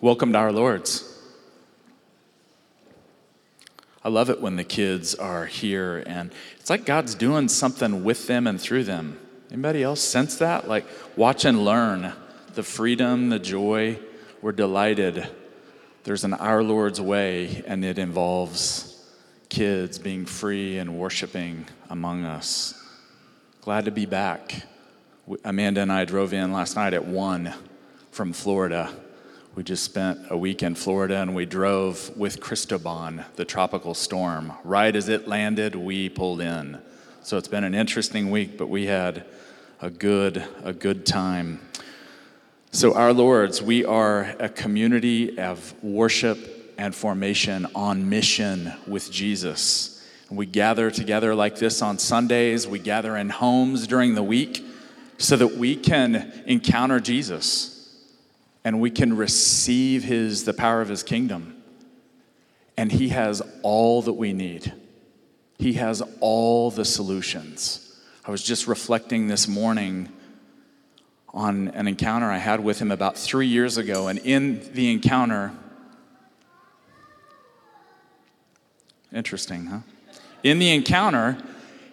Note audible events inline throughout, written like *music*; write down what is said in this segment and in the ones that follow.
Welcome to our Lord's. I love it when the kids are here and it's like God's doing something with them and through them. Anybody else sense that? Like watch and learn the freedom, the joy. We're delighted. There's an Our Lord's way, and it involves kids being free and worshiping among us. Glad to be back. Amanda and I drove in last night at 1 from Florida. We just spent a week in Florida and we drove with Cristobal, the tropical storm. Right as it landed, we pulled in. So it's been an interesting week, but we had a good a good time. So our lords, we are a community of worship and formation on mission with Jesus. We gather together like this on Sundays, we gather in homes during the week so that we can encounter Jesus and we can receive his the power of his kingdom. And he has all that we need. He has all the solutions. I was just reflecting this morning on an encounter I had with him about 3 years ago and in the encounter Interesting, huh? In the encounter,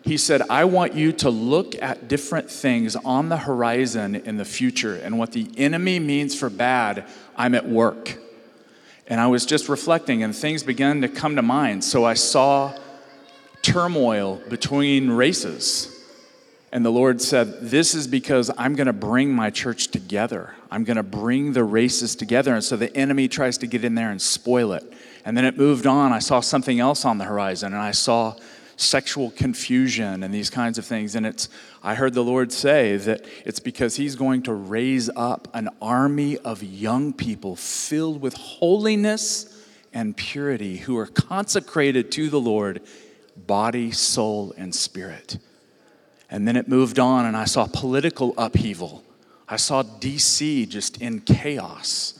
he said, I want you to look at different things on the horizon in the future and what the enemy means for bad. I'm at work. And I was just reflecting, and things began to come to mind. So I saw turmoil between races. And the Lord said, This is because I'm going to bring my church together. I'm going to bring the races together. And so the enemy tries to get in there and spoil it. And then it moved on. I saw something else on the horizon, and I saw sexual confusion and these kinds of things. And it's, I heard the Lord say that it's because He's going to raise up an army of young people filled with holiness and purity who are consecrated to the Lord, body, soul, and spirit. And then it moved on, and I saw political upheaval. I saw DC just in chaos.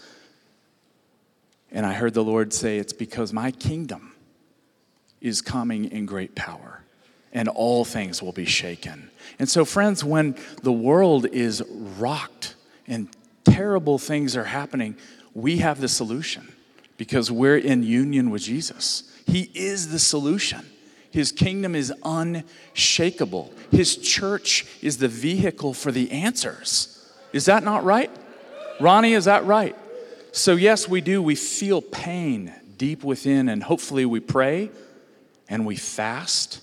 And I heard the Lord say, It's because my kingdom is coming in great power, and all things will be shaken. And so, friends, when the world is rocked and terrible things are happening, we have the solution because we're in union with Jesus. He is the solution. His kingdom is unshakable. His church is the vehicle for the answers. Is that not right? Ronnie, is that right? So, yes, we do. We feel pain deep within, and hopefully we pray and we fast.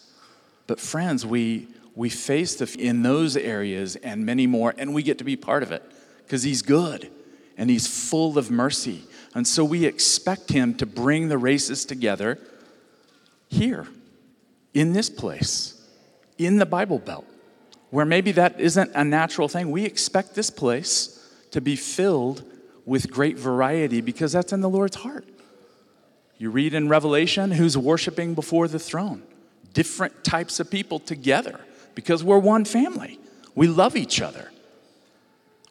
But friends, we we face the in those areas and many more, and we get to be part of it because He's good and He's full of mercy. And so we expect Him to bring the races together here, in this place, in the Bible Belt, where maybe that isn't a natural thing. We expect this place to be filled with great variety because that's in the Lord's heart. You read in Revelation who's worshiping before the throne. Different types of people together because we're one family. We love each other.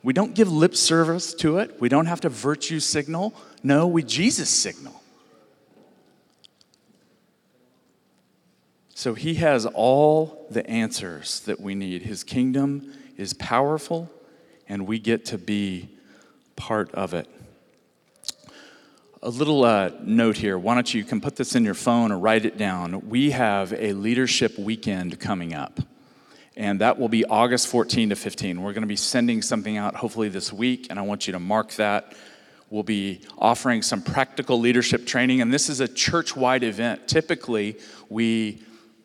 We don't give lip service to it. We don't have to virtue signal. No, we Jesus signal. So he has all the answers that we need. His kingdom is powerful, and we get to be part of it a little uh, note here. Why don't you, you can put this in your phone or write it down? We have a leadership weekend coming up, and that will be August 14 to 15. We're going to be sending something out hopefully this week, and I want you to mark that. We'll be offering some practical leadership training, and this is a church wide event. Typically, we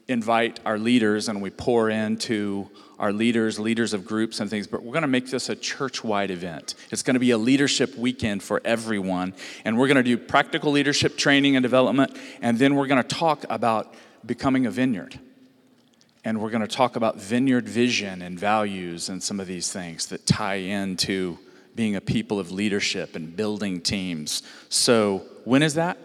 invite our leaders and we pour into our leaders, leaders of groups and things, but we're going to make this a church wide event. It's going to be a leadership weekend for everyone. And we're going to do practical leadership training and development. And then we're going to talk about becoming a vineyard. And we're going to talk about vineyard vision and values and some of these things that tie into being a people of leadership and building teams. So, when is that?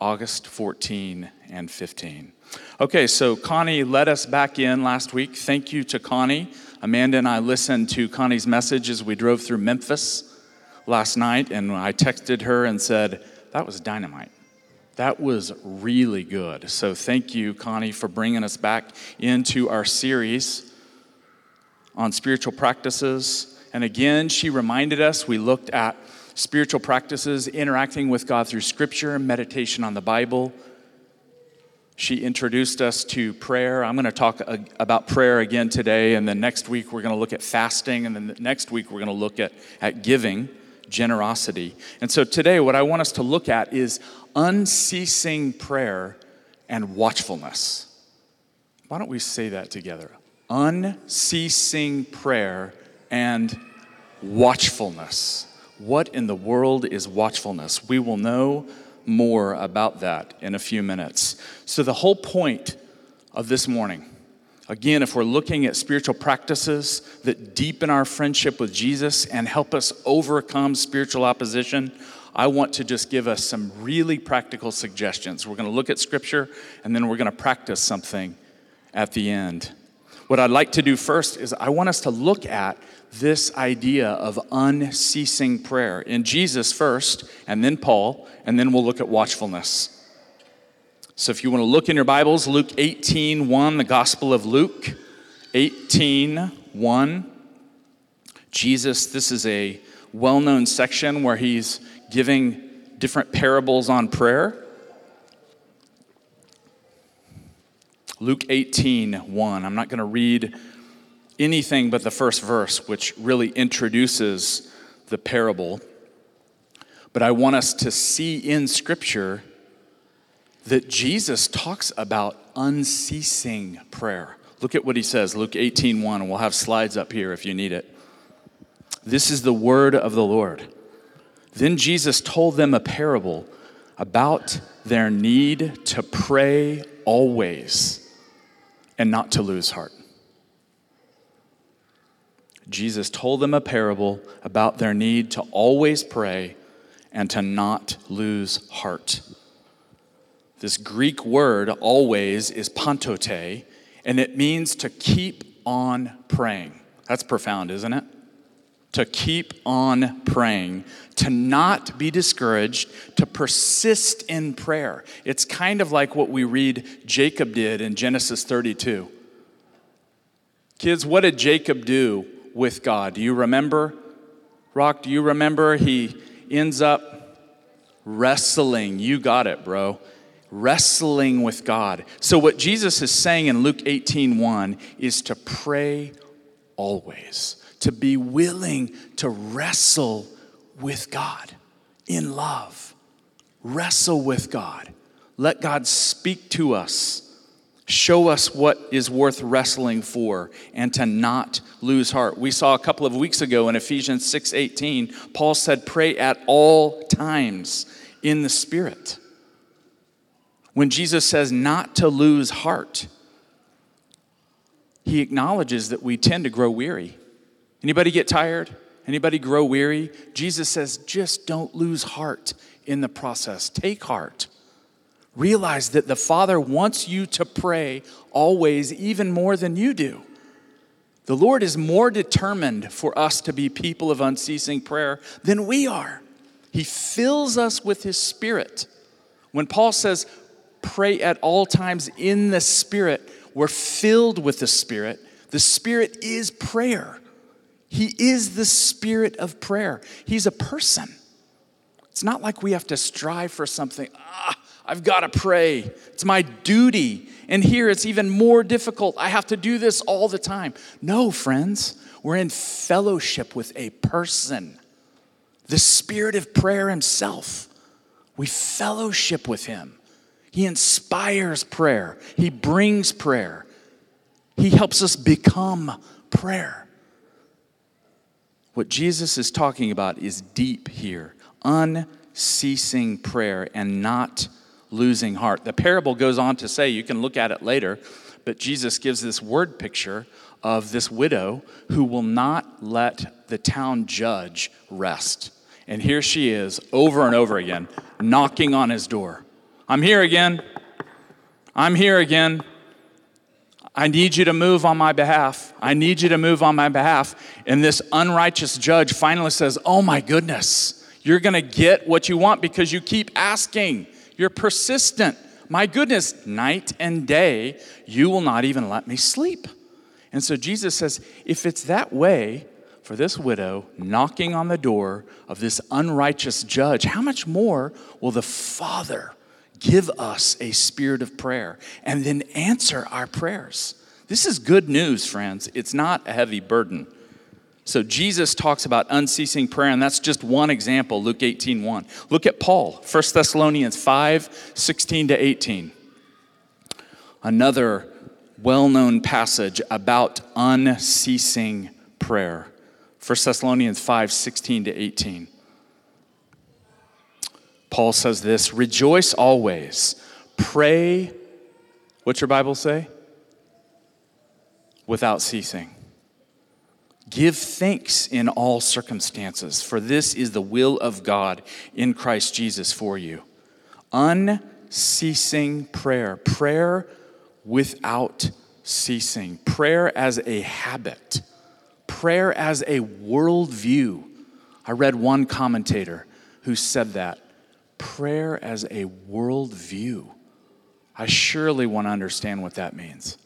August 14 and 15. Okay, so Connie led us back in last week. Thank you to Connie. Amanda and I listened to Connie's message as we drove through Memphis last night, and I texted her and said, That was dynamite. That was really good. So thank you, Connie, for bringing us back into our series on spiritual practices and again, she reminded us. We looked at spiritual practices, interacting with God through scripture, meditation on the Bible. She introduced us to prayer. I'm going to talk about prayer again today, and then next week we're going to look at fasting, and then next week we're going to look at, at giving, generosity. And so today, what I want us to look at is unceasing prayer and watchfulness. Why don't we say that together? Unceasing prayer and watchfulness. What in the world is watchfulness? We will know more about that in a few minutes. So, the whole point of this morning, again, if we're looking at spiritual practices that deepen our friendship with Jesus and help us overcome spiritual opposition, I want to just give us some really practical suggestions. We're going to look at scripture and then we're going to practice something at the end. What I'd like to do first is I want us to look at this idea of unceasing prayer in Jesus first, and then Paul, and then we'll look at watchfulness. So if you want to look in your Bibles, Luke 18 1, the Gospel of Luke 18 1. Jesus, this is a well known section where he's giving different parables on prayer. Luke 18 1. I'm not going to read anything but the first verse, which really introduces the parable. But I want us to see in Scripture that Jesus talks about unceasing prayer. Look at what he says, Luke 18 1, and we'll have slides up here if you need it. This is the word of the Lord. Then Jesus told them a parable about their need to pray always and not to lose heart. Jesus told them a parable about their need to always pray and to not lose heart. This Greek word, always, is pantote, and it means to keep on praying. That's profound, isn't it? To keep on praying, to not be discouraged, to persist in prayer. It's kind of like what we read Jacob did in Genesis 32. Kids, what did Jacob do with God. Do you remember? Rock, do you remember? He ends up wrestling. You got it, bro. Wrestling with God. So what Jesus is saying in Luke 18 1 is to pray always, to be willing to wrestle with God in love. Wrestle with God. Let God speak to us show us what is worth wrestling for and to not lose heart. We saw a couple of weeks ago in Ephesians 6:18, Paul said pray at all times in the spirit. When Jesus says not to lose heart, he acknowledges that we tend to grow weary. Anybody get tired? Anybody grow weary? Jesus says just don't lose heart in the process. Take heart realize that the Father wants you to pray always, even more than you do. The Lord is more determined for us to be people of unceasing prayer than we are. He fills us with His Spirit. When Paul says, pray at all times in the Spirit, we're filled with the Spirit. The Spirit is prayer. He is the Spirit of prayer. He's a person. It's not like we have to strive for something. Ah, I've got to pray. It's my duty. And here it's even more difficult. I have to do this all the time. No, friends, we're in fellowship with a person, the spirit of prayer himself. We fellowship with him. He inspires prayer, he brings prayer, he helps us become prayer. What Jesus is talking about is deep here, unceasing prayer and not losing heart. The parable goes on to say, you can look at it later, but Jesus gives this word picture of this widow who will not let the town judge rest. And here she is over and over again, knocking on his door. I'm here again. I'm here again. I need you to move on my behalf. I need you to move on my behalf. And this unrighteous judge finally says, Oh my goodness, you're going to get what you want because you keep asking. You're persistent. My goodness, night and day, you will not even let me sleep. And so Jesus says, if it's that way for this widow knocking on the door of this unrighteous judge, how much more will the Father give us a spirit of prayer and then answer our prayers? This is good news, friends. It's not a heavy burden. So Jesus talks about unceasing prayer, and that's just one example, Luke 18 1. Look at Paul, 1 Thessalonians 5 16 to 18. Another well known passage about unceasing prayer. 1 Thessalonians 5 16 to 18. Paul says this Rejoice always, pray, what's your Bible say? Without ceasing. Give thanks in all circumstances, for this is the will of God in Christ Jesus for you. Unceasing prayer, prayer without ceasing, prayer as a habit, prayer as a worldview. I read one commentator who said that prayer as a worldview. I surely want to understand what that means.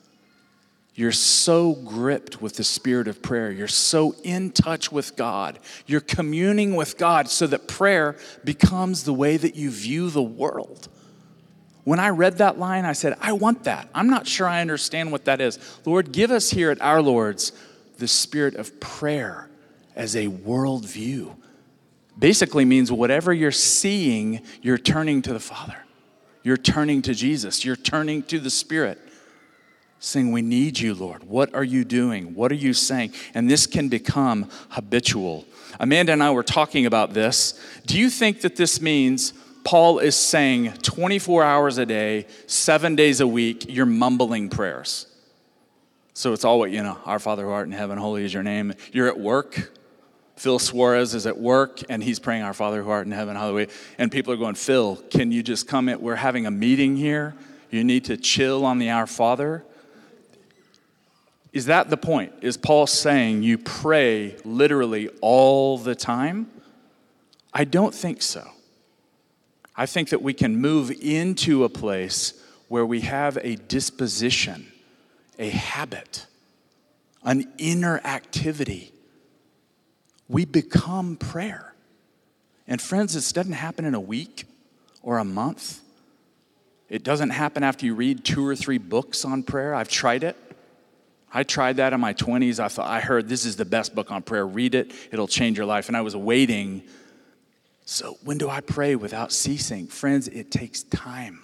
You're so gripped with the spirit of prayer. You're so in touch with God. You're communing with God so that prayer becomes the way that you view the world. When I read that line, I said, I want that. I'm not sure I understand what that is. Lord, give us here at our Lord's the spirit of prayer as a worldview. Basically means whatever you're seeing, you're turning to the Father. You're turning to Jesus. You're turning to the Spirit saying, We need you, Lord. What are you doing? What are you saying? And this can become habitual. Amanda and I were talking about this. Do you think that this means Paul is saying 24 hours a day, seven days a week, you're mumbling prayers? So it's all what, you know, our Father who art in heaven, holy is your name. You're at work. Phil Suarez is at work and he's praying, Our Father who art in heaven, hallelujah. And people are going, Phil, can you just come in? We're having a meeting here. You need to chill on the Our Father. Is that the point? Is Paul saying you pray literally all the time? I don't think so. I think that we can move into a place where we have a disposition, a habit, an inner activity. We become prayer. And friends, this doesn't happen in a week or a month. It doesn't happen after you read two or three books on prayer. I've tried it. I tried that in my 20s. I thought, I heard this is the best book on prayer. Read it, it'll change your life. And I was waiting. So, when do I pray without ceasing? Friends, it takes time.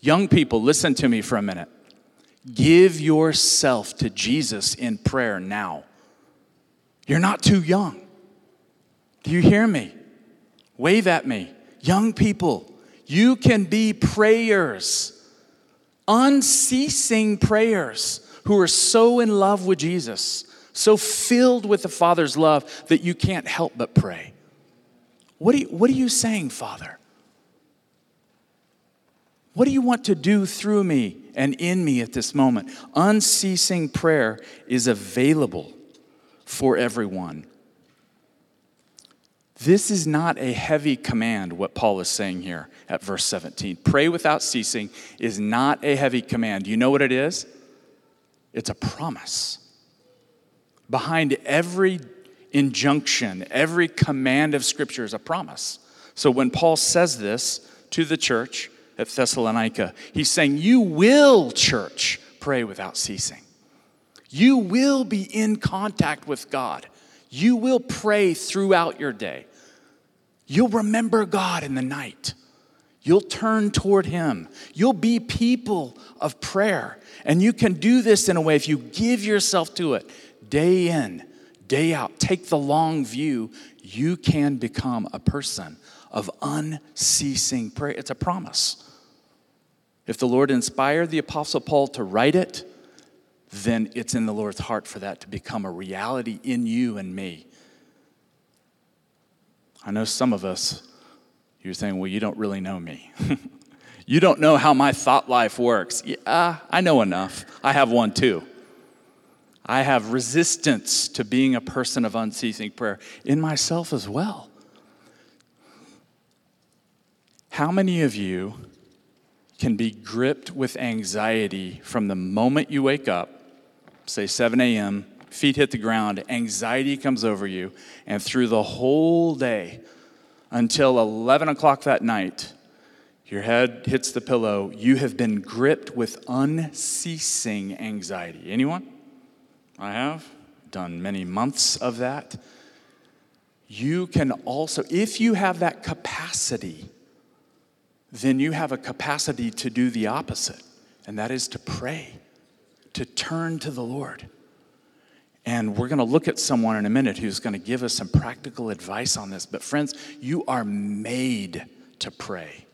Young people, listen to me for a minute. Give yourself to Jesus in prayer now. You're not too young. Do you hear me? Wave at me. Young people, you can be prayers, unceasing prayers who are so in love with Jesus, so filled with the Father's love that you can't help but pray. What, you, what are you saying, Father? What do you want to do through me and in me at this moment? Unceasing prayer is available for everyone. This is not a heavy command, what Paul is saying here at verse 17. Pray without ceasing is not a heavy command. You know what it is? It's a promise. Behind every injunction, every command of Scripture is a promise. So when Paul says this to the church at Thessalonica, he's saying, You will, church, pray without ceasing. You will be in contact with God. You will pray throughout your day. You'll remember God in the night. You'll turn toward Him. You'll be people of prayer. And you can do this in a way if you give yourself to it day in, day out. Take the long view. You can become a person of unceasing prayer. It's a promise. If the Lord inspired the Apostle Paul to write it, then it's in the Lord's heart for that to become a reality in you and me. I know some of us you're saying, well, you don't really know me. *laughs* you don't know how my thought life works. Yeah, I know enough. I have one too. I have resistance to being a person of unceasing prayer in myself as well. How many of you can be gripped with anxiety from the moment you wake up, say 7 a.m., feet hit the ground, anxiety comes over you, and through the whole day until 11 o'clock that night, your head hits the pillow, you have been gripped with unceasing anxiety. Anyone? I have done many months of that. You can also, if you have that capacity, then you have a capacity to do the opposite, and that is to pray, to turn to the Lord. And we're going to look at someone in a minute who's going to give us some practical advice on this. But, friends, you are made to pray.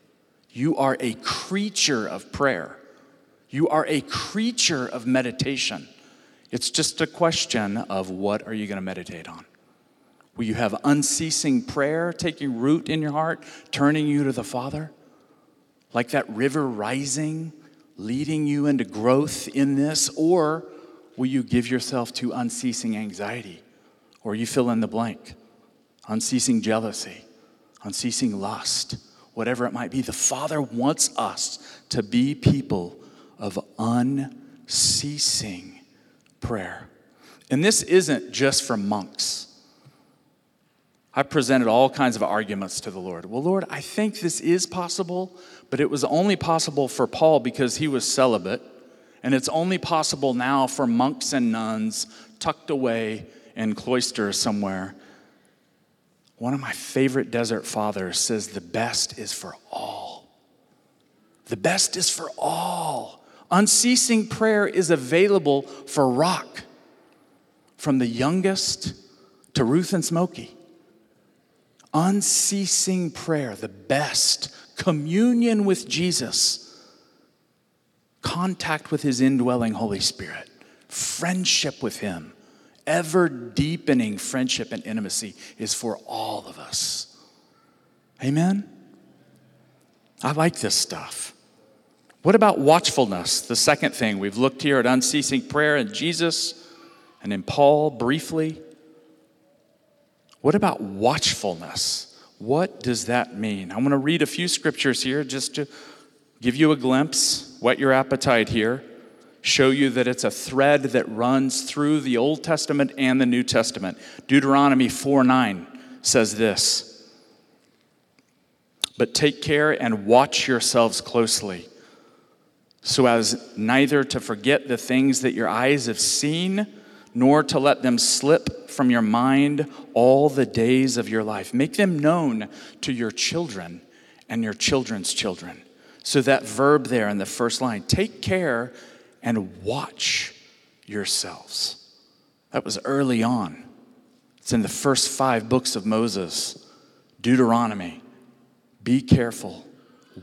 You are a creature of prayer. You are a creature of meditation. It's just a question of what are you going to meditate on? Will you have unceasing prayer taking root in your heart, turning you to the Father? Like that river rising, leading you into growth in this? Or will you give yourself to unceasing anxiety? Or you fill in the blank unceasing jealousy, unceasing lust, whatever it might be. The Father wants us to be people of unceasing prayer. And this isn't just for monks. I presented all kinds of arguments to the Lord. Well, Lord, I think this is possible, but it was only possible for Paul because he was celibate, and it's only possible now for monks and nuns tucked away in cloisters somewhere. One of my favorite desert fathers says the best is for all. The best is for all. Unceasing prayer is available for rock, from the youngest to Ruth and Smokey unceasing prayer, the best, communion with Jesus, contact with his indwelling Holy Spirit, friendship with him, ever deepening friendship and intimacy is for all of us. Amen? I like this stuff. What about watchfulness? The second thing, we've looked here at unceasing prayer in Jesus and in Paul briefly. What about watchfulness? What does that mean? I want to read a few scriptures here just to give you a glimpse, whet your appetite here, show you that it's a thread that runs through the Old Testament and the New Testament. Deuteronomy 4 9 says this But take care and watch yourselves closely, so as neither to forget the things that your eyes have seen nor to let them slip from your mind all the days of your life. Make them known to your children and your children's children. So, that verb there in the first line take care and watch yourselves. That was early on. It's in the first five books of Moses, Deuteronomy. Be careful.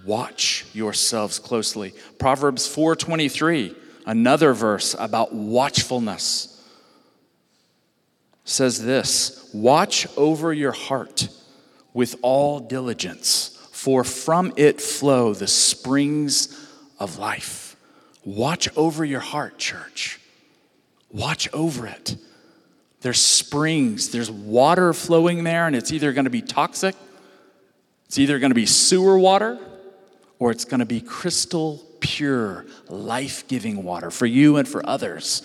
Watch yourselves closely. Proverbs 4:23, another verse about watchfulness says this Watch over your heart with all diligence, for from it flow the springs of life. Watch over your heart, church. Watch over it. There's springs, there's water flowing there, and it's either going to be toxic, it's either going to be sewer water, or it's going to be crystal pure, life giving water for you and for others.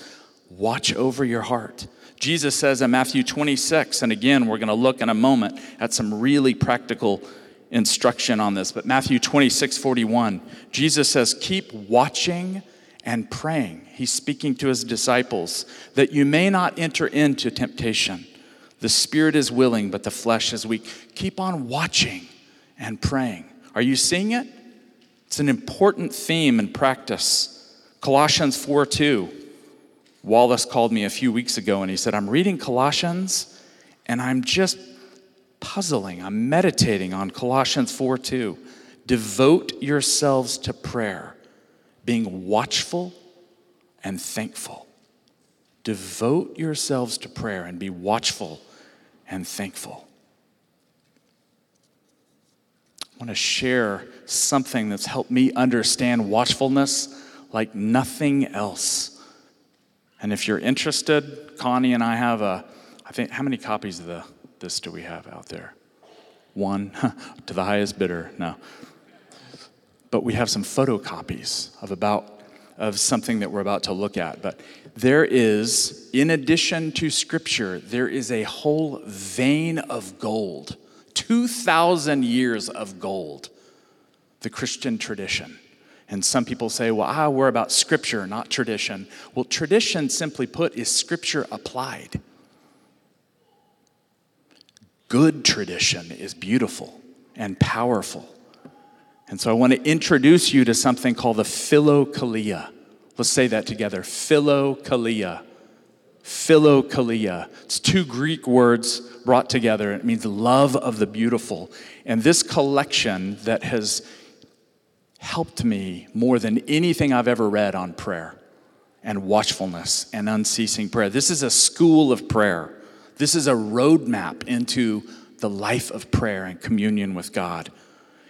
Watch over your heart. Jesus says in Matthew 26, and again, we're going to look in a moment at some really practical instruction on this, but Matthew 26, 41, Jesus says, Keep watching and praying. He's speaking to his disciples that you may not enter into temptation. The spirit is willing, but the flesh is weak. Keep on watching and praying. Are you seeing it? It's an important theme in practice. Colossians 4 2 Wallace called me a few weeks ago and he said, I'm reading Colossians and I'm just puzzling. I'm meditating on Colossians 4 2. Devote yourselves to prayer, being watchful and thankful. Devote yourselves to prayer and be watchful and thankful. I want to share something that's helped me understand watchfulness like nothing else. And if you're interested, Connie and I have a, I think, how many copies of the, this do we have out there? One *laughs* to the highest bidder, no. But we have some photocopies of about of something that we're about to look at. But there is, in addition to Scripture, there is a whole vein of gold, 2,000 years of gold, the Christian tradition. And some people say, well, ah, we're about Scripture, not tradition. Well, tradition, simply put, is Scripture applied. Good tradition is beautiful and powerful. And so I want to introduce you to something called the philokalia. Let's say that together philokalia. Philokalia. It's two Greek words brought together. It means love of the beautiful. And this collection that has helped me more than anything I've ever read on prayer and watchfulness and unceasing prayer. This is a school of prayer. This is a roadmap into the life of prayer and communion with God.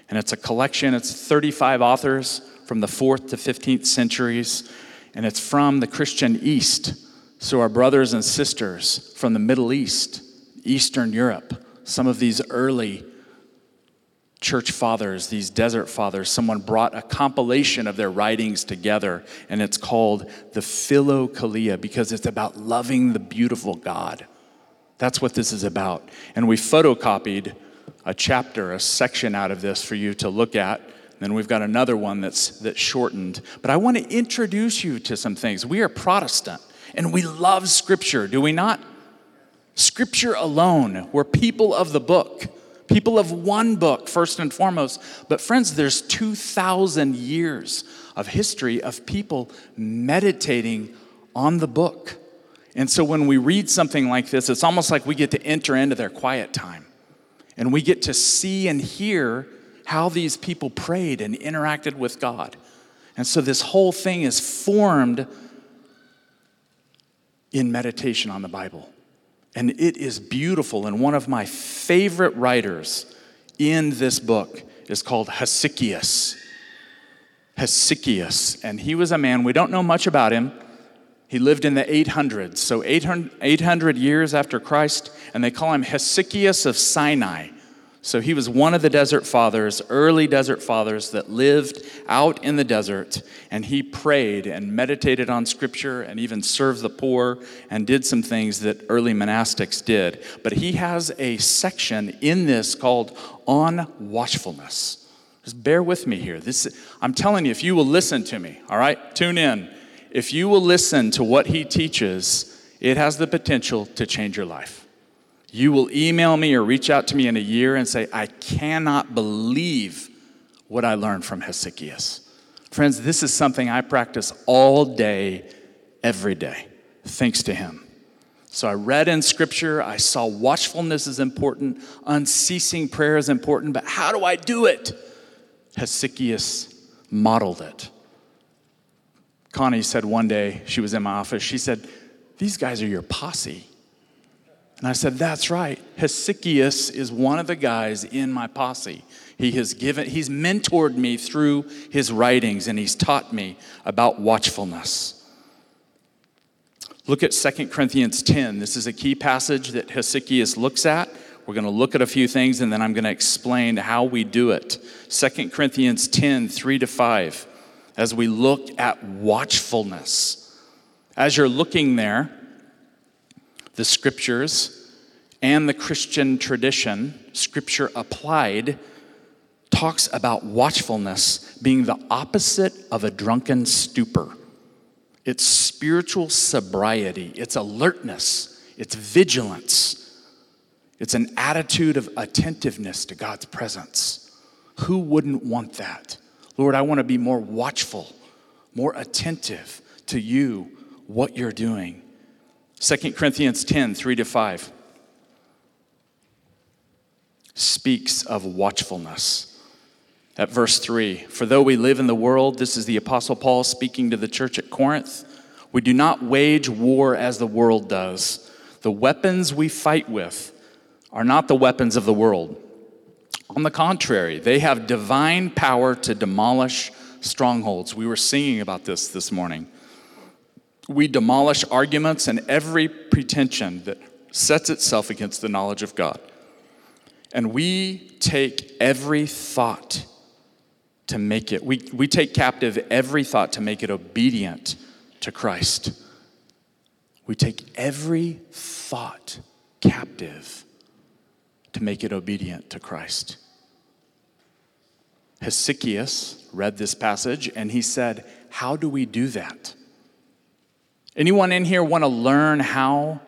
And it's a collection, it's 35 authors from the 4th to 15th centuries, and it's from the Christian East. So, our brothers and sisters from the Middle East, Eastern Europe, some of these early church fathers, these desert fathers, someone brought a compilation of their writings together, and it's called the Philokalia because it's about loving the beautiful God. That's what this is about. And we photocopied a chapter, a section out of this for you to look at. Then we've got another one that's, that's shortened. But I want to introduce you to some things. We are Protestant and we love Scripture, do we not? Scripture alone. We're people of the book, people of one book, first and foremost. But, friends, there's 2,000 years of history of people meditating on the book. And so when we read something like this, it's almost like we get to enter into their quiet time. And we get to see and hear how these people prayed and interacted with God. And so this whole thing is formed in meditation on the Bible. And it is beautiful. And one of my favorite writers in this book is called Hesychius. Hesychius. And he was a man, we don't know much about him. He lived in the 800s, so 800, 800 years after Christ, and they call him Hesychius of Sinai. So he was one of the desert fathers, early desert fathers that lived out in the desert, and he prayed and meditated on scripture and even served the poor and did some things that early monastics did. But he has a section in this called On Watchfulness. Just bear with me here. This, I'm telling you, if you will listen to me, all right, tune in if you will listen to what he teaches, it has the potential to change your life. You will email me or reach out to me in a year and say, I cannot believe what I learned from Hesychius. Friends, this is something I practice all day, every day, thanks to him. So I read in scripture, I saw watchfulness is important, unceasing prayer is important, but how do I do it? Hesychius modeled it. Connie said one day, she was in my office, she said, These guys are your posse. And I said, That's right. Hesychius is one of the guys in my posse. He has given, he's mentored me through his writings and he's taught me about watchfulness. Look at 2 Corinthians 10. This is a key passage that Hesychius looks at. We're going to look at a few things and then I'm going to explain how we do it. 2 Corinthians 10, 3 to 5 as we look at watchfulness. As you're looking there, the scriptures and the Christian tradition, scripture applied, talks about watchfulness being the opposite of a drunken stupor. It's spiritual sobriety, it's alertness, it's vigilance, it's an attitude of attentiveness to God's presence. Who wouldn't want that? Lord, I want to be more watchful, more attentive to you, what you're doing. 2 Corinthians 10 3 to 5 speaks of watchfulness. At verse 3, for though we live in the world, this is the Apostle Paul speaking to the church at Corinth, we do not wage war as the world does. The weapons we fight with are not the weapons of the world on the contrary, they have divine power to demolish strongholds. We were singing about this this morning. We demolish arguments and every pretension that sets itself against the knowledge of God. And we take every thought to make it, we, we take captive every thought to make it obedient to Christ. We take every thought captive to make it obedient to Christ. Hesychius read this passage and he said, How do we do that? Anyone in here want to learn how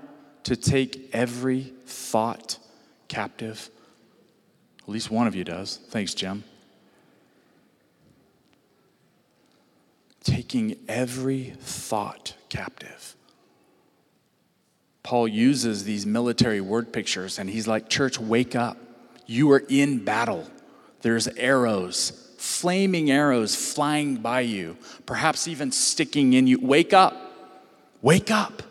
to take every thought captive? At least one of you does. Thanks, Jim. Taking every thought captive. Paul uses these military word pictures and he's like, Church, wake up. You are in battle. There's arrows, flaming arrows flying by you, perhaps even sticking in you. Wake up. Wake up.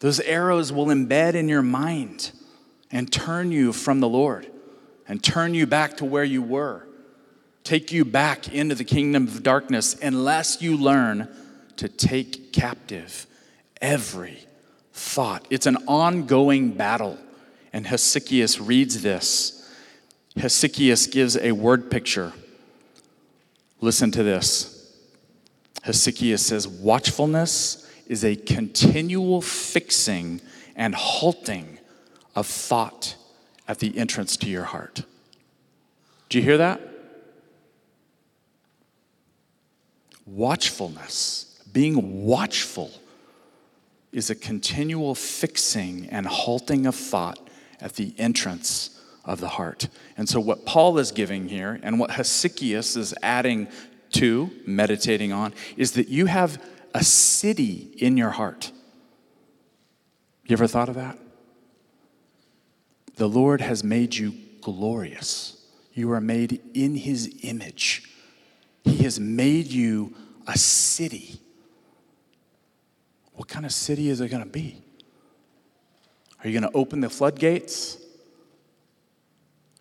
Those arrows will embed in your mind and turn you from the Lord and turn you back to where you were, take you back into the kingdom of darkness unless you learn to take captive every thought. It's an ongoing battle. And Hesychius reads this. Hesychius gives a word picture. Listen to this. Hesychius says, Watchfulness is a continual fixing and halting of thought at the entrance to your heart. Do you hear that? Watchfulness, being watchful is a continual fixing and halting of thought at the entrance of the heart. And so, what Paul is giving here, and what Hesychius is adding to, meditating on, is that you have a city in your heart. You ever thought of that? The Lord has made you glorious. You are made in his image. He has made you a city. What kind of city is it going to be? Are you going to open the floodgates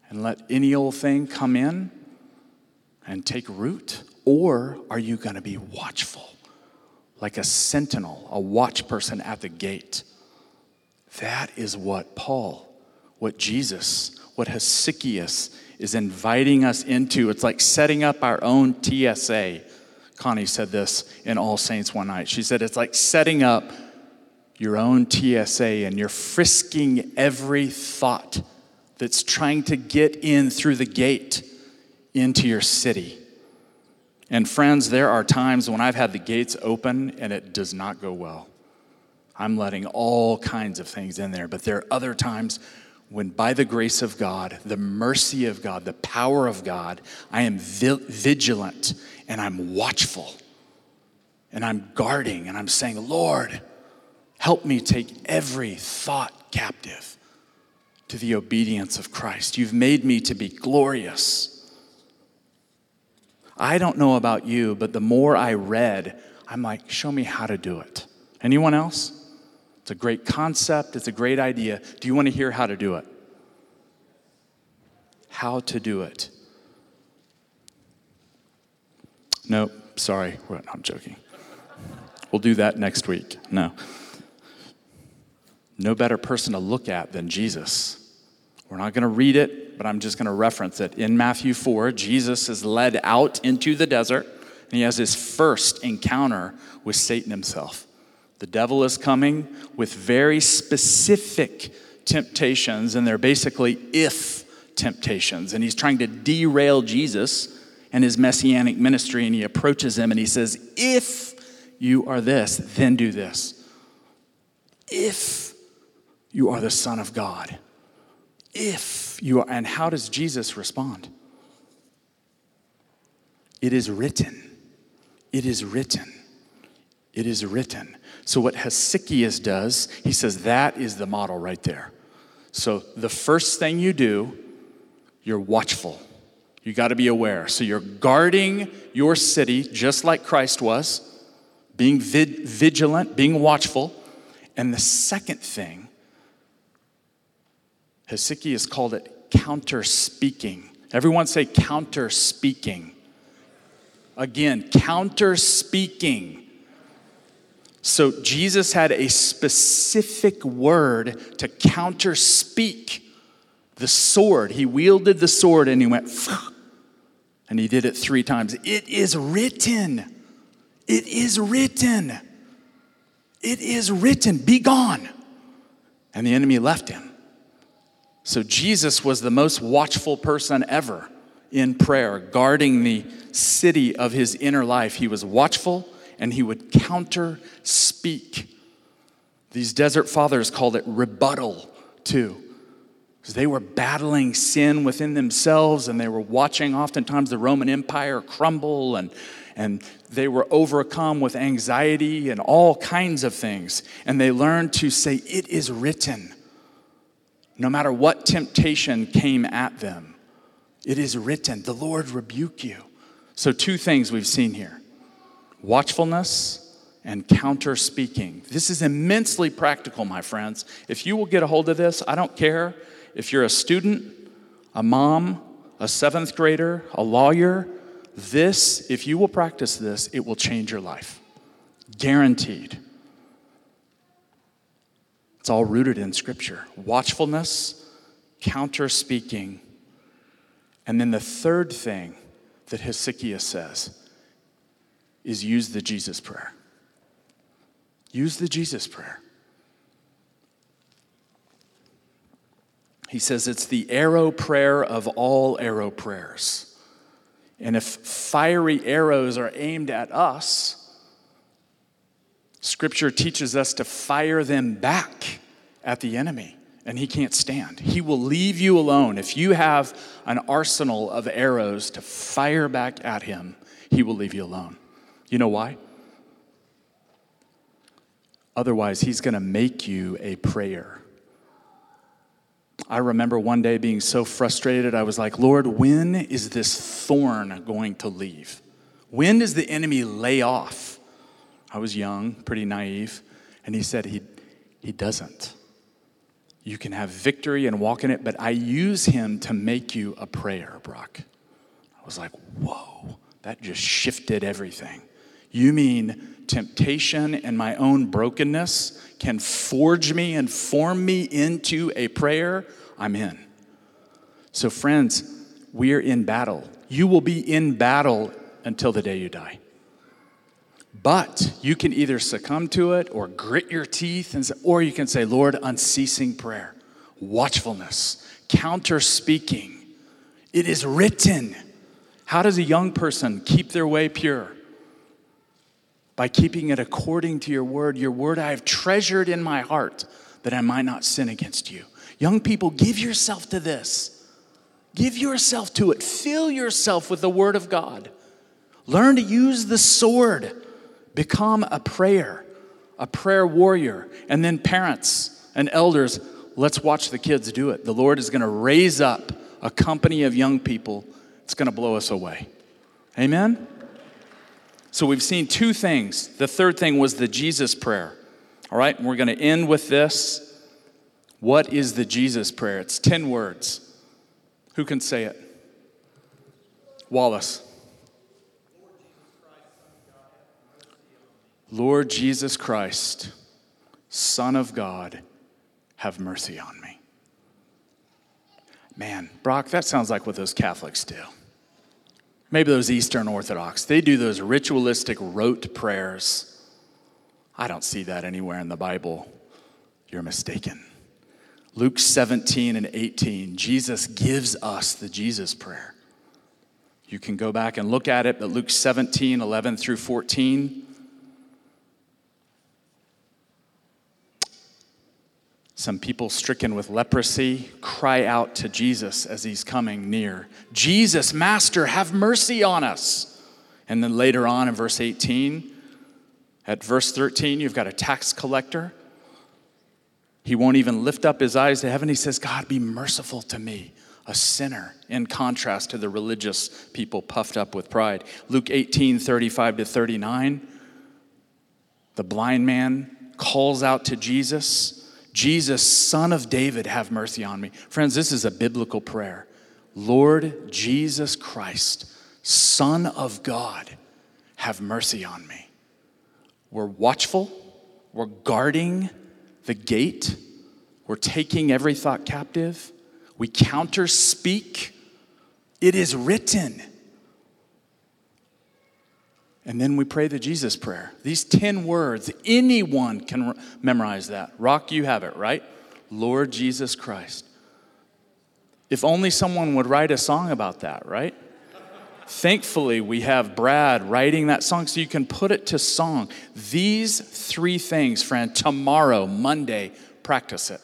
and let any old thing come in and take root? Or are you going to be watchful, like a sentinel, a watch person at the gate? That is what Paul, what Jesus, what Hesychius is inviting us into. It's like setting up our own TSA Connie said this in All Saints one night. She said, It's like setting up your own TSA and you're frisking every thought that's trying to get in through the gate into your city. And friends, there are times when I've had the gates open and it does not go well. I'm letting all kinds of things in there, but there are other times when, by the grace of God, the mercy of God, the power of God, I am vigilant and I'm watchful and I'm guarding and I'm saying, Lord, help me take every thought captive to the obedience of Christ. You've made me to be glorious. I don't know about you, but the more I read, I'm like, show me how to do it. Anyone else? It's a great concept, it's a great idea. Do you want to hear how to do it? How to do it. No, sorry. I'm joking. We'll do that next week. No. No better person to look at than Jesus. We're not going to read it, but I'm just going to reference it. In Matthew 4, Jesus is led out into the desert, and he has his first encounter with Satan himself. The devil is coming with very specific temptations, and they're basically if temptations. And he's trying to derail Jesus and his messianic ministry, and he approaches him and he says, If you are this, then do this. If you are the Son of God. If you are, and how does Jesus respond? It is written. It is written. It is written. So, what Hesychius does, he says that is the model right there. So, the first thing you do, you're watchful. You got to be aware. So you're guarding your city just like Christ was, being vid- vigilant, being watchful. And the second thing, Hesychius called it counter speaking. Everyone say counter speaking. Again, counter speaking. So Jesus had a specific word to counter speak the sword. He wielded the sword and he went, *sniffs* And he did it three times. It is written. It is written. It is written. Be gone. And the enemy left him. So Jesus was the most watchful person ever in prayer, guarding the city of his inner life. He was watchful and he would counter speak. These desert fathers called it rebuttal too. Because they were battling sin within themselves and they were watching oftentimes the Roman Empire crumble and, and they were overcome with anxiety and all kinds of things. And they learned to say, It is written. No matter what temptation came at them, it is written, The Lord rebuke you. So, two things we've seen here watchfulness and counter speaking. This is immensely practical, my friends. If you will get a hold of this, I don't care if you're a student, a mom, a seventh grader, a lawyer, this, if you will practice this, it will change your life. Guaranteed. It's all rooted in Scripture watchfulness, counter speaking. And then the third thing that Hesychius says is use the Jesus prayer. Use the Jesus prayer. He says it's the arrow prayer of all arrow prayers. And if fiery arrows are aimed at us, Scripture teaches us to fire them back at the enemy, and he can't stand. He will leave you alone. If you have an arsenal of arrows to fire back at him, he will leave you alone. You know why? Otherwise, he's going to make you a prayer. I remember one day being so frustrated, I was like, Lord, when is this thorn going to leave? When does the enemy lay off? I was young, pretty naive, and he said, He, he doesn't. You can have victory and walk in it, but I use him to make you a prayer, Brock. I was like, whoa, that just shifted everything. You mean temptation and my own brokenness can forge me and form me into a prayer, I'm in. So, friends, we're in battle. You will be in battle until the day you die. But you can either succumb to it or grit your teeth, and, or you can say, Lord, unceasing prayer, watchfulness, counter speaking. It is written. How does a young person keep their way pure? By keeping it according to your word. Your word I have treasured in my heart that I might not sin against you. Young people, give yourself to this. Give yourself to it. Fill yourself with the word of God. Learn to use the sword. Become a prayer, a prayer warrior. And then, parents and elders, let's watch the kids do it. The Lord is going to raise up a company of young people. It's going to blow us away. Amen? So we've seen two things. The third thing was the Jesus prayer. All right, and we're going to end with this. What is the Jesus prayer? It's 10 words. Who can say it? Wallace. Lord Jesus Christ, Son of God, have mercy on me. Man, Brock, that sounds like what those Catholics do. Maybe those Eastern Orthodox, they do those ritualistic rote prayers. I don't see that anywhere in the Bible. You're mistaken. Luke 17 and 18, Jesus gives us the Jesus prayer. You can go back and look at it, but Luke 17, 11 through 14, Some people stricken with leprosy cry out to Jesus as he's coming near Jesus, Master, have mercy on us. And then later on in verse 18, at verse 13, you've got a tax collector. He won't even lift up his eyes to heaven. He says, God, be merciful to me, a sinner, in contrast to the religious people puffed up with pride. Luke 18, 35 to 39, the blind man calls out to Jesus. Jesus, son of David, have mercy on me. Friends, this is a biblical prayer. Lord Jesus Christ, Son of God, have mercy on me. We're watchful, we're guarding the gate, we're taking every thought captive, we counter speak. It is written. And then we pray the Jesus prayer. These 10 words, anyone can memorize that. Rock, you have it, right? Lord Jesus Christ. If only someone would write a song about that, right? Thankfully, we have Brad writing that song so you can put it to song. These three things, friend, tomorrow, Monday, practice it.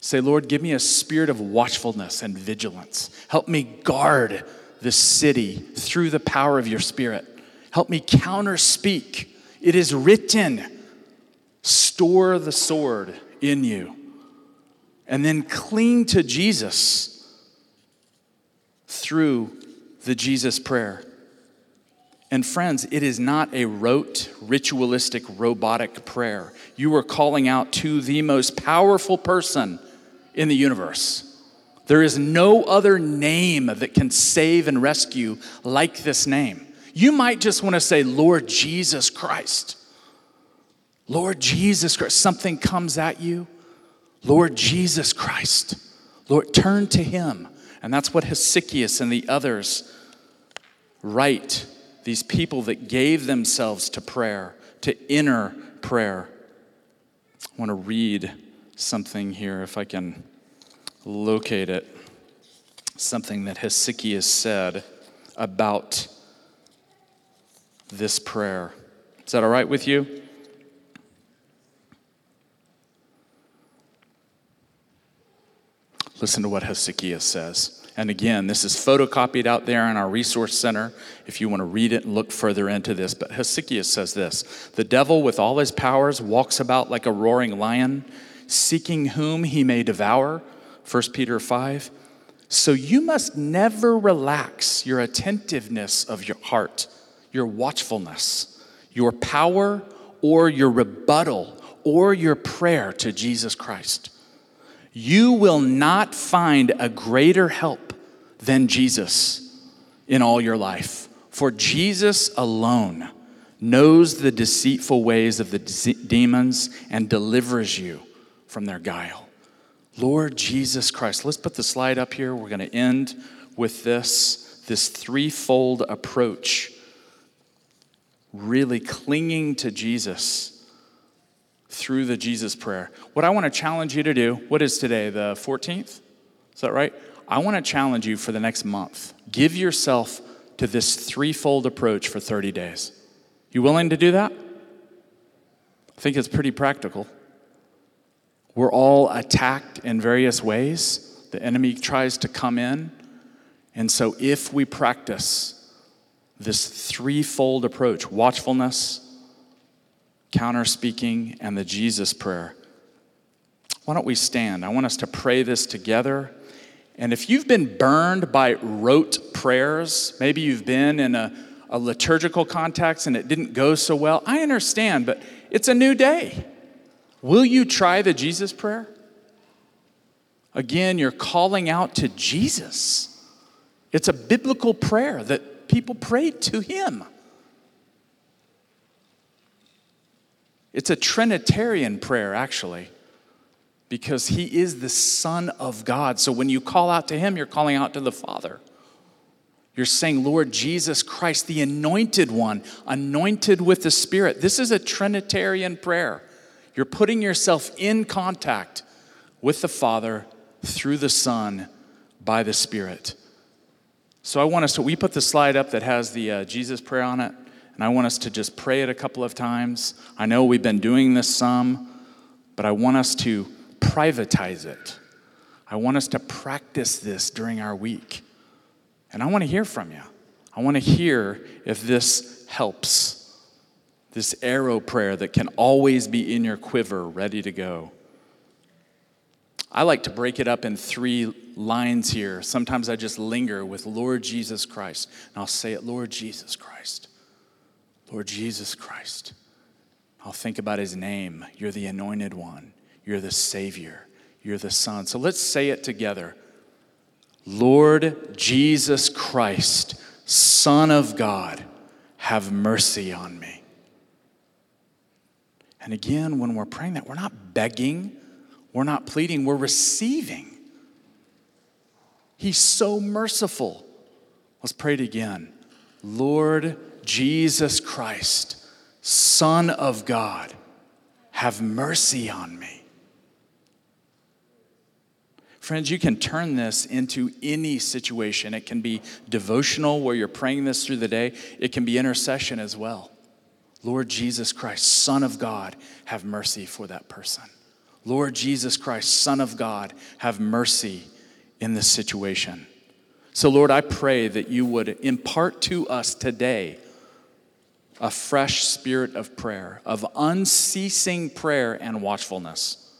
Say, Lord, give me a spirit of watchfulness and vigilance. Help me guard the city through the power of your spirit. Help me counter speak. It is written, store the sword in you. And then cling to Jesus through the Jesus prayer. And friends, it is not a rote, ritualistic, robotic prayer. You are calling out to the most powerful person in the universe. There is no other name that can save and rescue like this name. You might just want to say, Lord Jesus Christ. Lord Jesus Christ. Something comes at you. Lord Jesus Christ. Lord, turn to him. And that's what Hesychius and the others write, these people that gave themselves to prayer, to inner prayer. I want to read something here if I can locate it. Something that Hesychius said about this prayer. Is that all right with you? Listen to what Hesychius says. And again, this is photocopied out there in our resource center if you want to read it and look further into this. But Hesychius says this The devil, with all his powers, walks about like a roaring lion, seeking whom he may devour. 1 Peter 5. So you must never relax your attentiveness of your heart, your watchfulness, your power, or your rebuttal, or your prayer to Jesus Christ you will not find a greater help than Jesus in all your life. For Jesus alone knows the deceitful ways of the demons and delivers you from their guile. Lord Jesus Christ. Let's put the slide up here. We're going to end with this this threefold approach really clinging to Jesus through the Jesus prayer. What I want to challenge you to do, what is today, the 14th? Is that right? I want to challenge you for the next month. Give yourself to this threefold approach for 30 days. You willing to do that? I think it's pretty practical. We're all attacked in various ways. The enemy tries to come in. And so, if we practice this threefold approach watchfulness, counter speaking, and the Jesus prayer. Why don't we stand? I want us to pray this together. And if you've been burned by rote prayers, maybe you've been in a, a liturgical context and it didn't go so well, I understand, but it's a new day. Will you try the Jesus prayer? Again, you're calling out to Jesus. It's a biblical prayer that people prayed to him. It's a Trinitarian prayer, actually, because He is the Son of God. So when you call out to Him, you're calling out to the Father. You're saying, Lord Jesus Christ, the anointed one, anointed with the Spirit. This is a Trinitarian prayer. You're putting yourself in contact with the Father through the Son by the Spirit. So I want us to, we put the slide up that has the uh, Jesus prayer on it. And I want us to just pray it a couple of times. I know we've been doing this some, but I want us to privatize it. I want us to practice this during our week. And I want to hear from you. I want to hear if this helps. This arrow prayer that can always be in your quiver, ready to go. I like to break it up in three lines here. Sometimes I just linger with Lord Jesus Christ. And I'll say it, Lord Jesus Christ. Lord Jesus Christ. I'll think about his name. You're the anointed one, you're the Savior, you're the Son. So let's say it together Lord Jesus Christ, Son of God, have mercy on me. And again, when we're praying that, we're not begging, we're not pleading, we're receiving. He's so merciful. Let's pray it again. Lord Jesus Christ, Son of God, have mercy on me. Friends, you can turn this into any situation. It can be devotional where you're praying this through the day, it can be intercession as well. Lord Jesus Christ, Son of God, have mercy for that person. Lord Jesus Christ, Son of God, have mercy in this situation. So, Lord, I pray that you would impart to us today a fresh spirit of prayer, of unceasing prayer and watchfulness,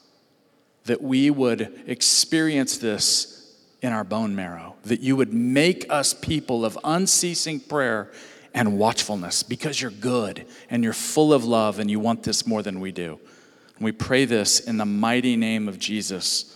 that we would experience this in our bone marrow, that you would make us people of unceasing prayer and watchfulness because you're good and you're full of love and you want this more than we do. And we pray this in the mighty name of Jesus.